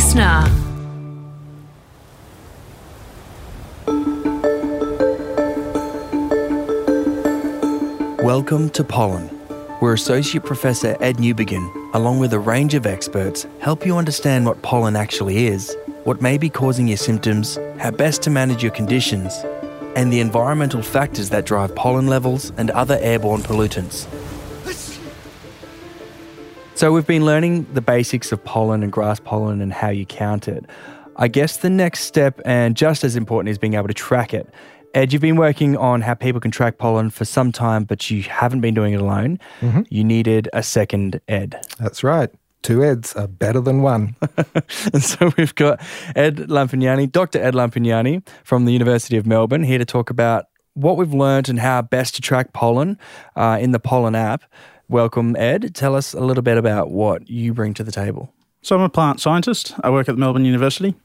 listener. Welcome to Pollen, where Associate Professor Ed Newbigin, along with a range of experts, help you understand what pollen actually is, what may be causing your symptoms, how best to manage your conditions, and the environmental factors that drive pollen levels and other airborne pollutants. So, we've been learning the basics of pollen and grass pollen and how you count it. I guess the next step, and just as important, is being able to track it. Ed, you've been working on how people can track pollen for some time, but you haven't been doing it alone. You needed a second Ed. That's right. Two Eds are better than one. and so we've got Ed Lampugnani, Dr. Ed Lampugnani from the University of Melbourne, here to talk about what we've learned and how best to track pollen uh, in the pollen app. Welcome, Ed. Tell us a little bit about what you bring to the table. So I'm a plant scientist. I work at Melbourne University.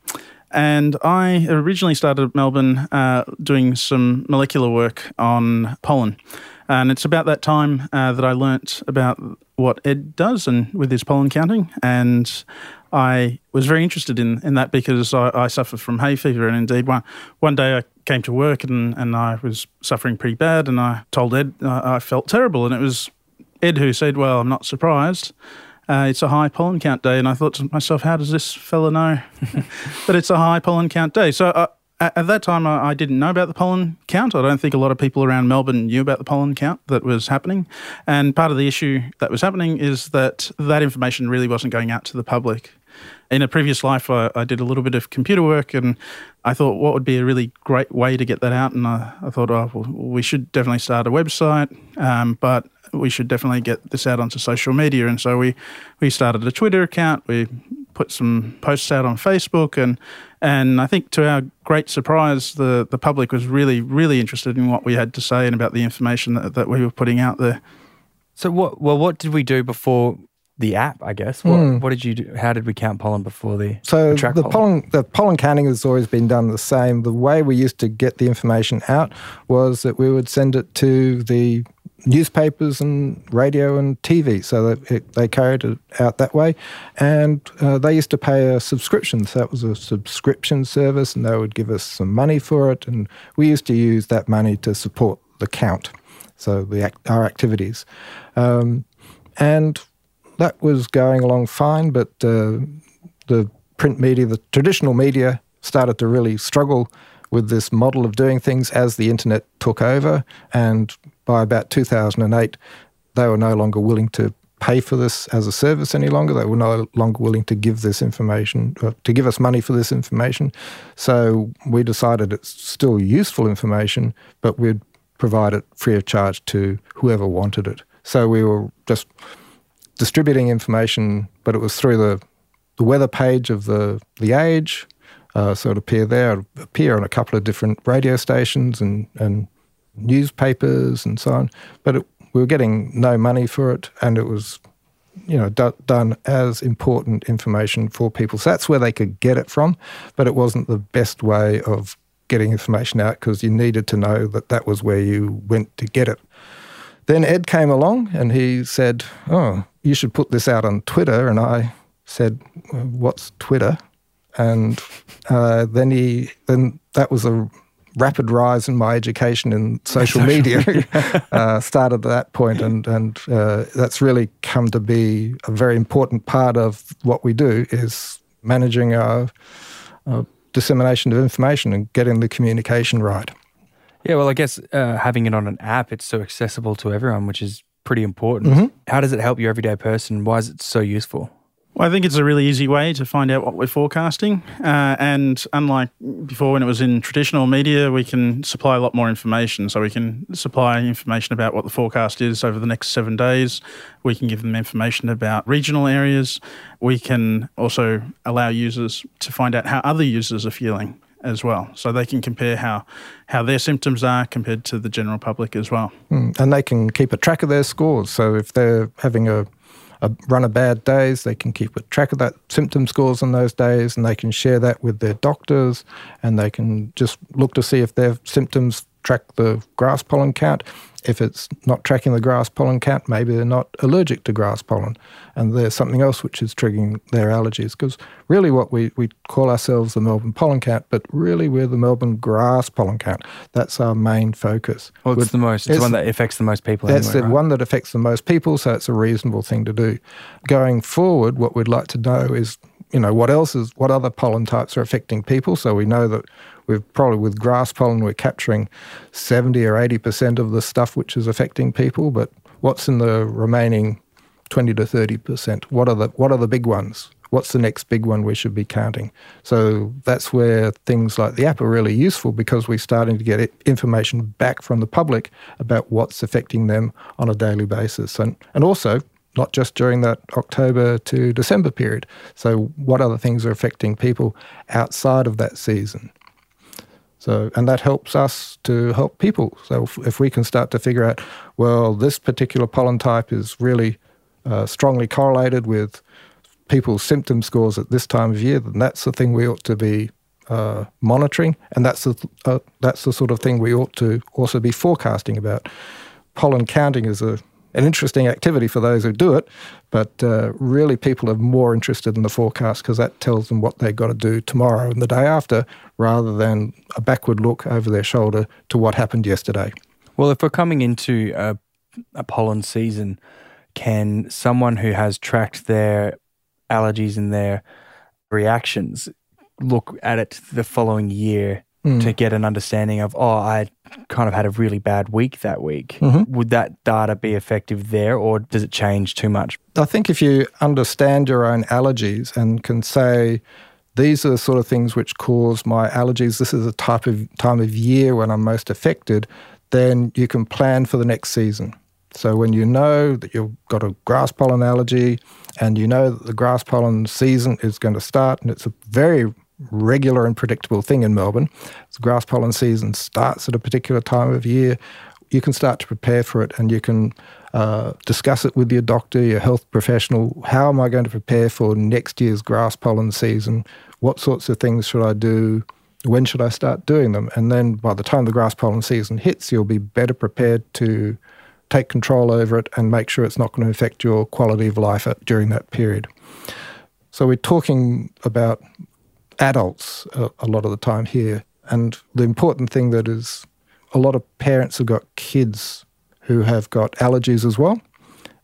And I originally started at Melbourne uh, doing some molecular work on pollen. And it's about that time uh, that I learnt about what Ed does and with his pollen counting. And I was very interested in, in that because I, I suffer from hay fever. And indeed, one, one day I came to work and, and I was suffering pretty bad. And I told Ed uh, I felt terrible. And it was Ed who said, Well, I'm not surprised. Uh, it's a high pollen count day. And I thought to myself, How does this fella know that it's a high pollen count day? So uh, at at that time, I I didn't know about the pollen count. I don't think a lot of people around Melbourne knew about the pollen count that was happening. And part of the issue that was happening is that that information really wasn't going out to the public. In a previous life, I, I did a little bit of computer work, and I thought what would be a really great way to get that out. And I, I thought, oh, well, we should definitely start a website, um, but we should definitely get this out onto social media. And so we, we started a Twitter account. We put some posts out on Facebook, and and I think to our great surprise, the the public was really really interested in what we had to say and about the information that, that we were putting out there. So, what? Well, what did we do before the app? I guess. What, hmm. what did you do? How did we count pollen before the So the track the pollen, the pollen counting has always been done the same. The way we used to get the information out was that we would send it to the newspapers and radio and TV, so that it, they carried it out that way. And uh, they used to pay a subscription, so that was a subscription service, and they would give us some money for it. And we used to use that money to support the count, so the our activities. Um, and that was going along fine, but uh, the print media, the traditional media, started to really struggle with this model of doing things as the internet took over. And by about 2008, they were no longer willing to pay for this as a service any longer. They were no longer willing to give this information, uh, to give us money for this information. So we decided it's still useful information, but we'd provide it free of charge to whoever wanted it. So we were just distributing information, but it was through the, the weather page of the, the Age. Uh, so it appear there, it appear on a couple of different radio stations and, and newspapers and so on. But it, we were getting no money for it, and it was, you know, do, done as important information for people. So that's where they could get it from, but it wasn't the best way of getting information out because you needed to know that that was where you went to get it. Then Ed came along and he said, "Oh, you should put this out on Twitter." And I said, "What's Twitter?" And uh, then he then that was a rapid rise in my education in social, media. uh, started at that point, and and uh, that's really come to be a very important part of what we do is managing our, our dissemination of information and getting the communication right. Yeah, well, I guess uh, having it on an app, it's so accessible to everyone, which is pretty important. How does it help your everyday person? Why is it so useful? Well, I think it's a really easy way to find out what we're forecasting. Uh, and unlike before, when it was in traditional media, we can supply a lot more information. So we can supply information about what the forecast is over the next seven days. We can give them information about regional areas. We can also allow users to find out how other users are feeling as well. So they can compare how, how their symptoms are compared to the general public as well. Mm, And they can keep a track of their scores. So if they're having a, a run of bad days, they can keep a track of that symptom scores on those days and they can share that with their doctors and they can just look to see if their symptoms track the grass pollen count. If it's not tracking the grass pollen count, maybe they're not allergic to grass pollen and there's something else which is triggering their allergies. Because really, what we, we call ourselves the Melbourne pollen count, but really we're the Melbourne grass pollen count. That's our main focus. Well, it's With, the most, it's, it's, the one that affects the most people. That's anyway, the right? one that affects the most people, so it's a reasonable thing to do. Going forward, what we'd like to know is you know what else is what other pollen types are affecting people so we know that we've probably with grass pollen we're capturing 70 or 80% of the stuff which is affecting people but what's in the remaining 20 to 30%. What are the what are the big ones? What's the next big one we should be counting? So that's where things like the app are really useful because we're starting to get information back from the public about what's affecting them on a daily basis. And and also not just during that October to December period. So what other things are affecting people outside of that season? So, and that helps us to help people. So, if, if, we can start to figure out, well, this particular pollen type is really uh, strongly correlated with people's symptom scores at this time of year, then that's the thing we ought to be uh, monitoring, and that's the uh, that's the sort of thing we ought to also be forecasting about. Pollen counting is a an interesting activity for those who do it, but uh, really people are more interested in the forecast because that tells them what they've got to do tomorrow and the day after, rather than a backward look over their shoulder to what happened yesterday. Well, if we're coming into a, a pollen season, can someone who has tracked their allergies and their reactions look at it the following year mm. to get an understanding of, oh, I kind of had a really bad week that week. Mm-hmm. Would that data be effective there or does it change too much? I think if you understand your own allergies and can say, these are the sort of things which cause my allergies, this is a type of time of year when I'm most affected, then you can plan for the next season. So when you know that you've got a grass pollen allergy and you know that the grass pollen season is going to start, and it's a very regular and predictable thing in Melbourne, the grass pollen season starts at a particular time of year, you can start to prepare for it and you can uh, discuss it with your doctor, your health professional. How am I going to prepare for next year's grass pollen season? What sorts of things should I do? When should I start doing them? And then by the time the grass pollen season hits, you'll be better prepared to take control over it and make sure it's not going to affect your quality of life during that period. So we're talking about adults a, a lot of the time here. And the important thing that is a lot of parents have got kids who have got allergies as well,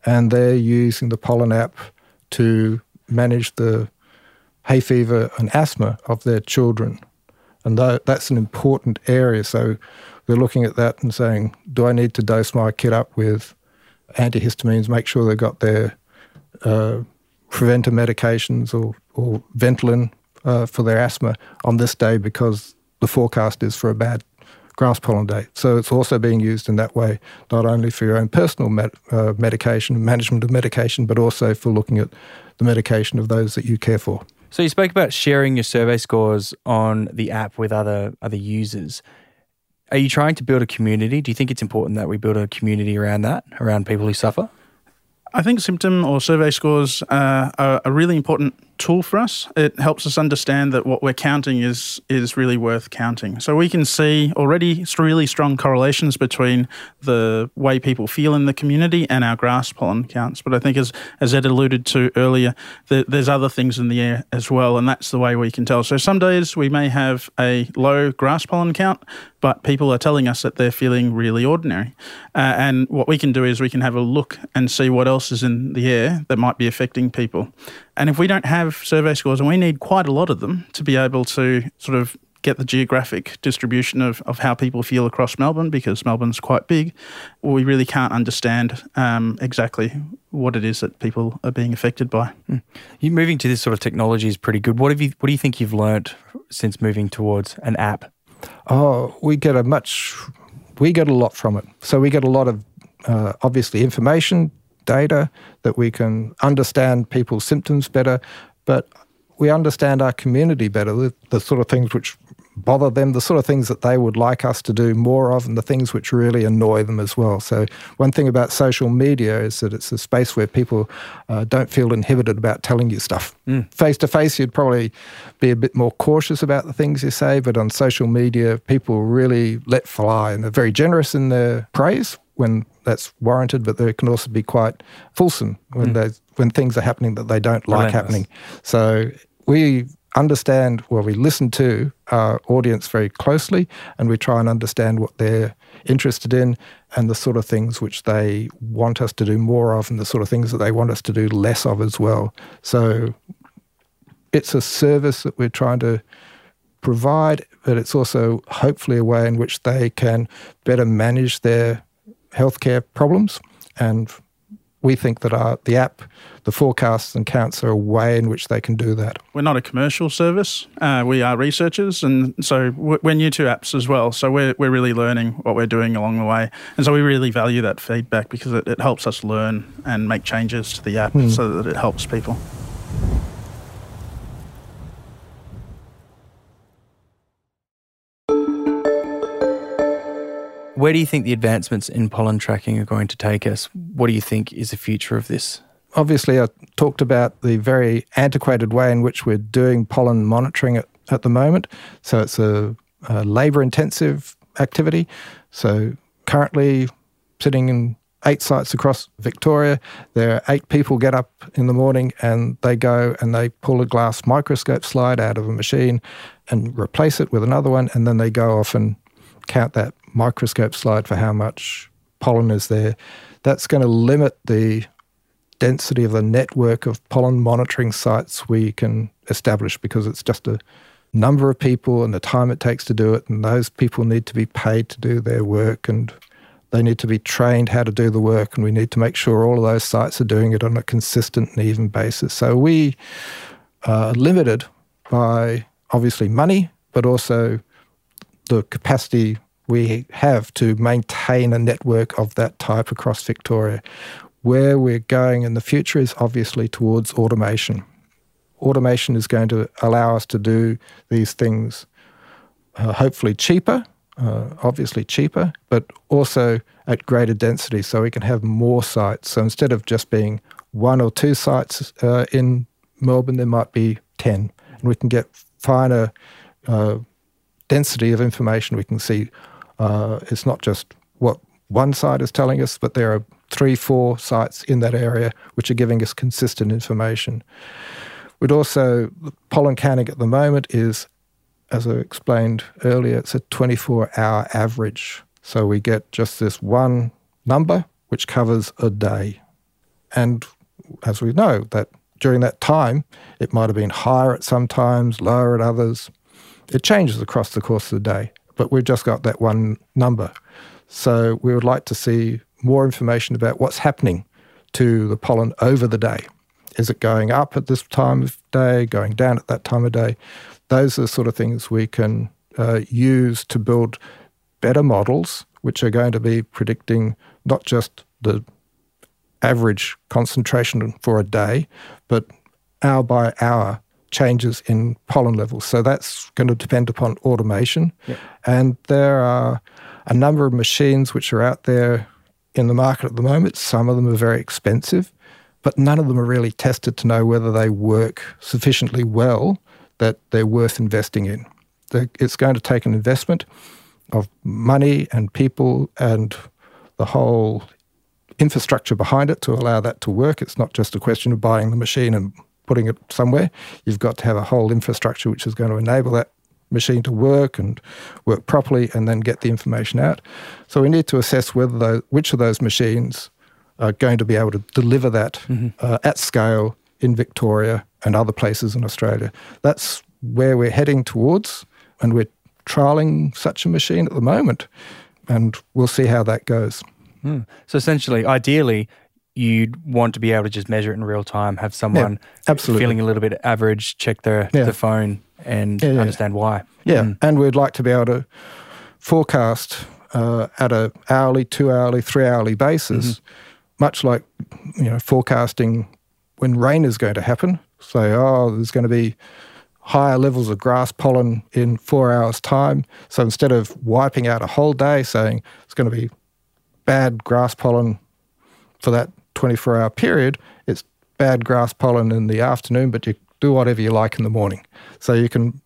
and they're using the pollen app to manage the hay fever and asthma of their children. And that's an important area. So they're looking at that and saying, do I need to dose my kid up with antihistamines, make sure they've got their uh, preventer medications or, or Ventolin uh, for their asthma on this day because the forecast is for a bad grass pollen day. So it's also being used in that way, not only for your own personal med- uh, medication, management of medication, but also for looking at the medication of those that you care for. So you spoke about sharing your survey scores on the app with other other users. Are you trying to build a community? Do you think it's important that we build a community around that, around people who suffer? I think symptom or survey scores uh, are a really important tool for us. It helps us understand that what we're counting is is really worth counting. So we can see already really strong correlations between the way people feel in the community and our grass pollen counts. But I think as as Ed alluded to earlier, the, there's other things in the air as well, and that's the way we can tell. So some days we may have a low grass pollen count, but people are telling us that they're feeling really ordinary. Uh, and what we can do is we can have a look and see what else is in the air that might be affecting people. And if we don't have survey scores, and we need quite a lot of them to be able to sort of get the geographic distribution of, of how people feel across Melbourne because Melbourne's quite big, we really can't understand um, exactly what it is that people are being affected by. Mm. You moving to this sort of technology is pretty good. What have you? What do you think you've learnt since moving towards an app? Oh, we get a much, we get a lot from it. So we get a lot of uh, obviously information, data, that we can understand people's symptoms better, but we understand our community better, the, the, sort of things which bother them, the sort of things that they would like us to do more of, and the things which really annoy them as well. So, one thing about social media is that it's a space where people uh, don't feel inhibited about telling you stuff. Face to face, you'd probably be a bit more cautious about the things you say, but on social media, people really let fly and they're very generous in their praise when that's warranted, but they can also be quite fulsome when mm. when things are happening that they don't like Relentless. happening. So we understand, well, we listen to our audience very closely and we try and understand what they're interested in and the sort of things which they want us to do more of and the sort of things that they want us to do less of as well. So it's a service that we're trying to provide, but it's also hopefully a way in which they can better manage their healthcare problems. And we think that our, the app, the forecasts and counts are a way in which they can do that. We're not a commercial service. Uh, we are researchers, and so we're new to apps as well. So we're, we're really learning what we're doing along the way. And so we really value that feedback because it, it helps us learn and make changes to the app mm. so that it helps people. Where do you think the advancements in pollen tracking are going to take us? What do you think is the future of this? Obviously, I talked about the very antiquated way in which we're doing pollen monitoring at, at the moment. So it's a, a labour intensive activity. So currently, sitting in eight sites across Victoria. There are eight people get up in the morning and they go and they pull a glass microscope slide out of a machine and replace it with another one, and then they go off and count that microscope slide for how much pollen is there. That's going to limit the density of the network of pollen monitoring sites we can establish because it's just a number of people and the time it takes to do it. And those people need to be paid to do their work and they need to be trained how to do the work. And we need to make sure all of those sites are doing it on a consistent and even basis. So we are limited by obviously money, but also the capacity we have to maintain a network of that type across Victoria. Where we're going in the future is obviously towards automation. Automation is going to allow us to do these things uh, hopefully cheaper, uh, obviously cheaper, but also at greater density so we can have more sites. So instead of just being one or two sites uh, in Melbourne, there might be 10. And we can get finer uh, density of information. We can see uh, it's not just what one site is telling us, but there are three, four sites in that area which are giving us consistent information. We'd also, pollen counting at the moment is, as I explained earlier, it's a 24 hour average. So we get just this one number which covers a day. And as we know, that during that time, it might have been higher at some times, lower at others. It changes across the course of the day but we've just got that one number. So we would like to see more information about what's happening to the pollen over the day. Is it going up at this time of day, going down at that time of day? Those are the sort of things we can uh, use to build better models, which are going to be predicting not just the average concentration for a day, but hour by hour changes in pollen levels. So that's going to depend upon automation. Yep. And there are a number of machines which are out there in the market at the moment. Some of them are very expensive, but none of them are really tested to know whether they work sufficiently well that they're worth investing in. It's going to take an investment of money and people and the whole infrastructure behind it to allow that to work. It's not just a question of buying the machine and putting it somewhere. You've got to have a whole infrastructure which is going to enable that machine to work and work properly and then get the information out. So we need to assess whether those, which of those machines are going to be able to deliver that mm-hmm. uh, at scale in Victoria and other places in Australia. That's where we're heading towards, and we're trialing such a machine at the moment, and we'll see how that goes. Mm. So essentially, ideally, you'd want to be able to just measure it in real time, have someone yeah, absolutely. feeling a little bit average, check their, yeah. the phone and yeah, understand why. Yeah, mm. and we'd like to be able to forecast uh, at a hourly, two hourly, three hourly basis, mm-hmm. much like you know forecasting when rain is going to happen. Say, oh, there's going to be higher levels of grass pollen in four hours' time. So instead of wiping out a whole day, saying it's going to be bad grass pollen for that 24 hour period, it's bad grass pollen in the afternoon, but you do whatever you like in the morning. So you can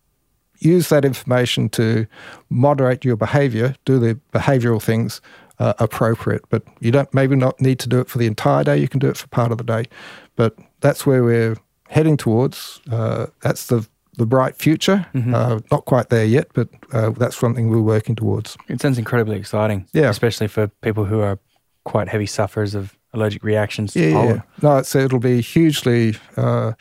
use that information to moderate your behavior, do the behavioral things uh, appropriate. But you don't maybe not need to do it for the entire day. You can do it for part of the day. But that's where we're heading towards. Uh, that's the the bright future. Mm-hmm. Uh, not quite there yet, but uh, that's something we're working towards. It sounds incredibly exciting. Yeah, especially for people who are quite heavy sufferers of allergic reactions to yeah, pollen. Yeah. No, it's, it'll be hugely, uh,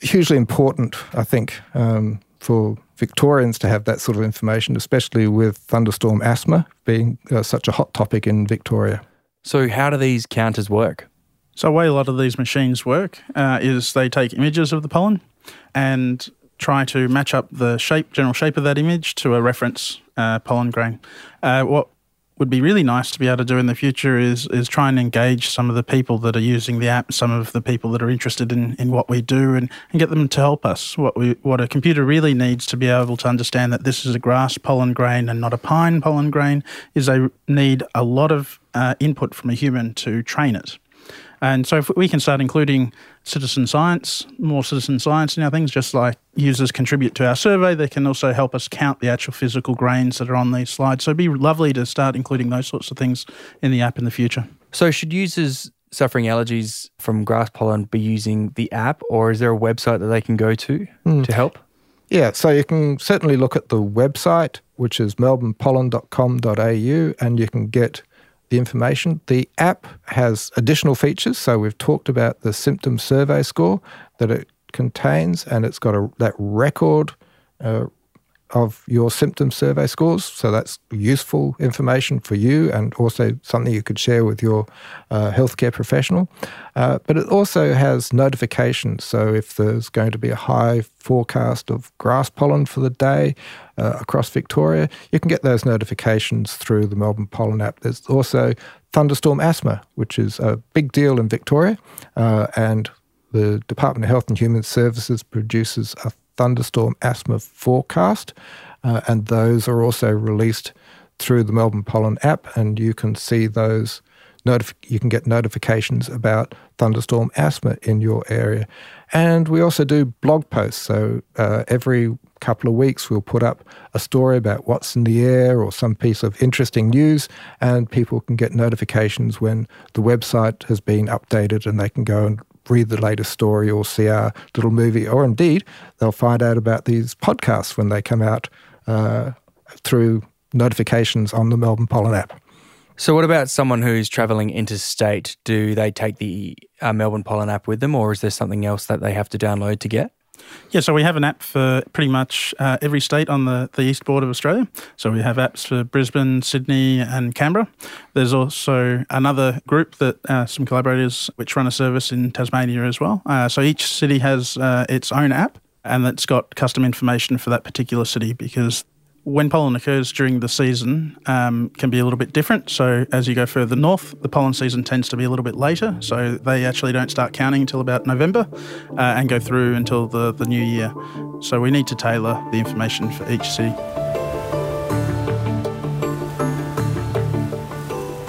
hugely important, I think, um, for Victorians to have that sort of information, especially with thunderstorm asthma being uh, such a hot topic in Victoria. So, how do these counters work? So, the way a lot of these machines work uh, is they take images of the pollen and try to match up the shape, general shape of that image to a reference uh, pollen grain. Uh, what would be really nice to be able to do in the future is is try and engage some of the people that are using the app, some of the people that are interested in, in what we do, and, and get them to help us. What we what a computer really needs to be able to understand that this is a grass pollen grain and not a pine pollen grain is they need a lot of uh, input from a human to train it. And so if we can start including citizen science, more citizen science in our things, just like users contribute to our survey, they can also help us count the actual physical grains that are on these slides. So it'd be lovely to start including those sorts of things in the app in the future. So should users suffering allergies from grass pollen be using the app or is there a website that they can go to mm. to help? Yeah, so you can certainly look at the website, which is melbournepollen.com.au, and you can get the information. The app has additional features. So we've talked about the symptom survey score that it contains, and it's got a, that record uh, of your symptom survey scores. So that's useful information for you and also something you could share with your uh, healthcare professional. Uh, but it also has notifications. So if there's going to be a high forecast of grass pollen for the day uh, across Victoria, you can get those notifications through the Melbourne Pollen app. There's also thunderstorm asthma, which is a big deal in Victoria. Uh, and the Department of Health and Human Services produces a thunderstorm asthma forecast, uh, and those are also released through the Melbourne Pollen app, and you can see those. Notif- you can get notifications about thunderstorm asthma in your area. And we also do blog posts. So uh, every couple of weeks, we'll put up a story about what's in the air or some piece of interesting news, and people can get notifications when the website has been updated and they can go and read the latest story or see our little movie, or indeed, they'll find out about these podcasts when they come out uh, through notifications on the Melbourne Pollen app. So, what about someone who's travelling interstate? Do they take the uh, Melbourne Pollen app with them, or is there something else that they have to download to get? Yeah, so we have an app for pretty much uh, every state on the, the east border of Australia. So we have apps for Brisbane, Sydney, and Canberra. There's also another group that uh, some collaborators which run a service in Tasmania as well. Uh, so each city has uh, its own app and it's got custom information for that particular city because when pollen occurs during the season um, can be a little bit different. So as you go further north, the pollen season tends to be a little bit later. So they actually don't start counting until about November uh, and go through until the, the new year. So we need to tailor the information for each city.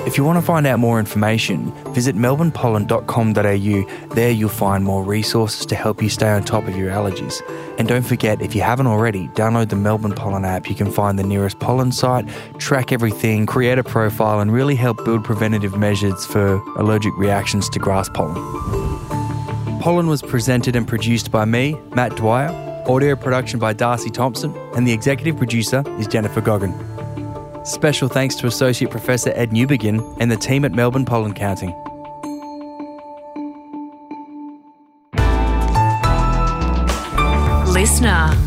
If you want to find out more information, visit melbournepollen.com.au. There you'll find more resources to help you stay on top of your allergies. And don't forget, if you haven't already, download the Melbourne Pollen app. You can find the nearest pollen site, track everything, create a profile, and really help build preventative measures for allergic reactions to grass pollen. Pollen was presented and produced by me, Matt Dwyer, audio production by Darcy Thompson, and the executive producer is Jennifer Goggin. Special thanks to Associate Professor Ed Newbigin and the team at Melbourne Pollen Counting. Listener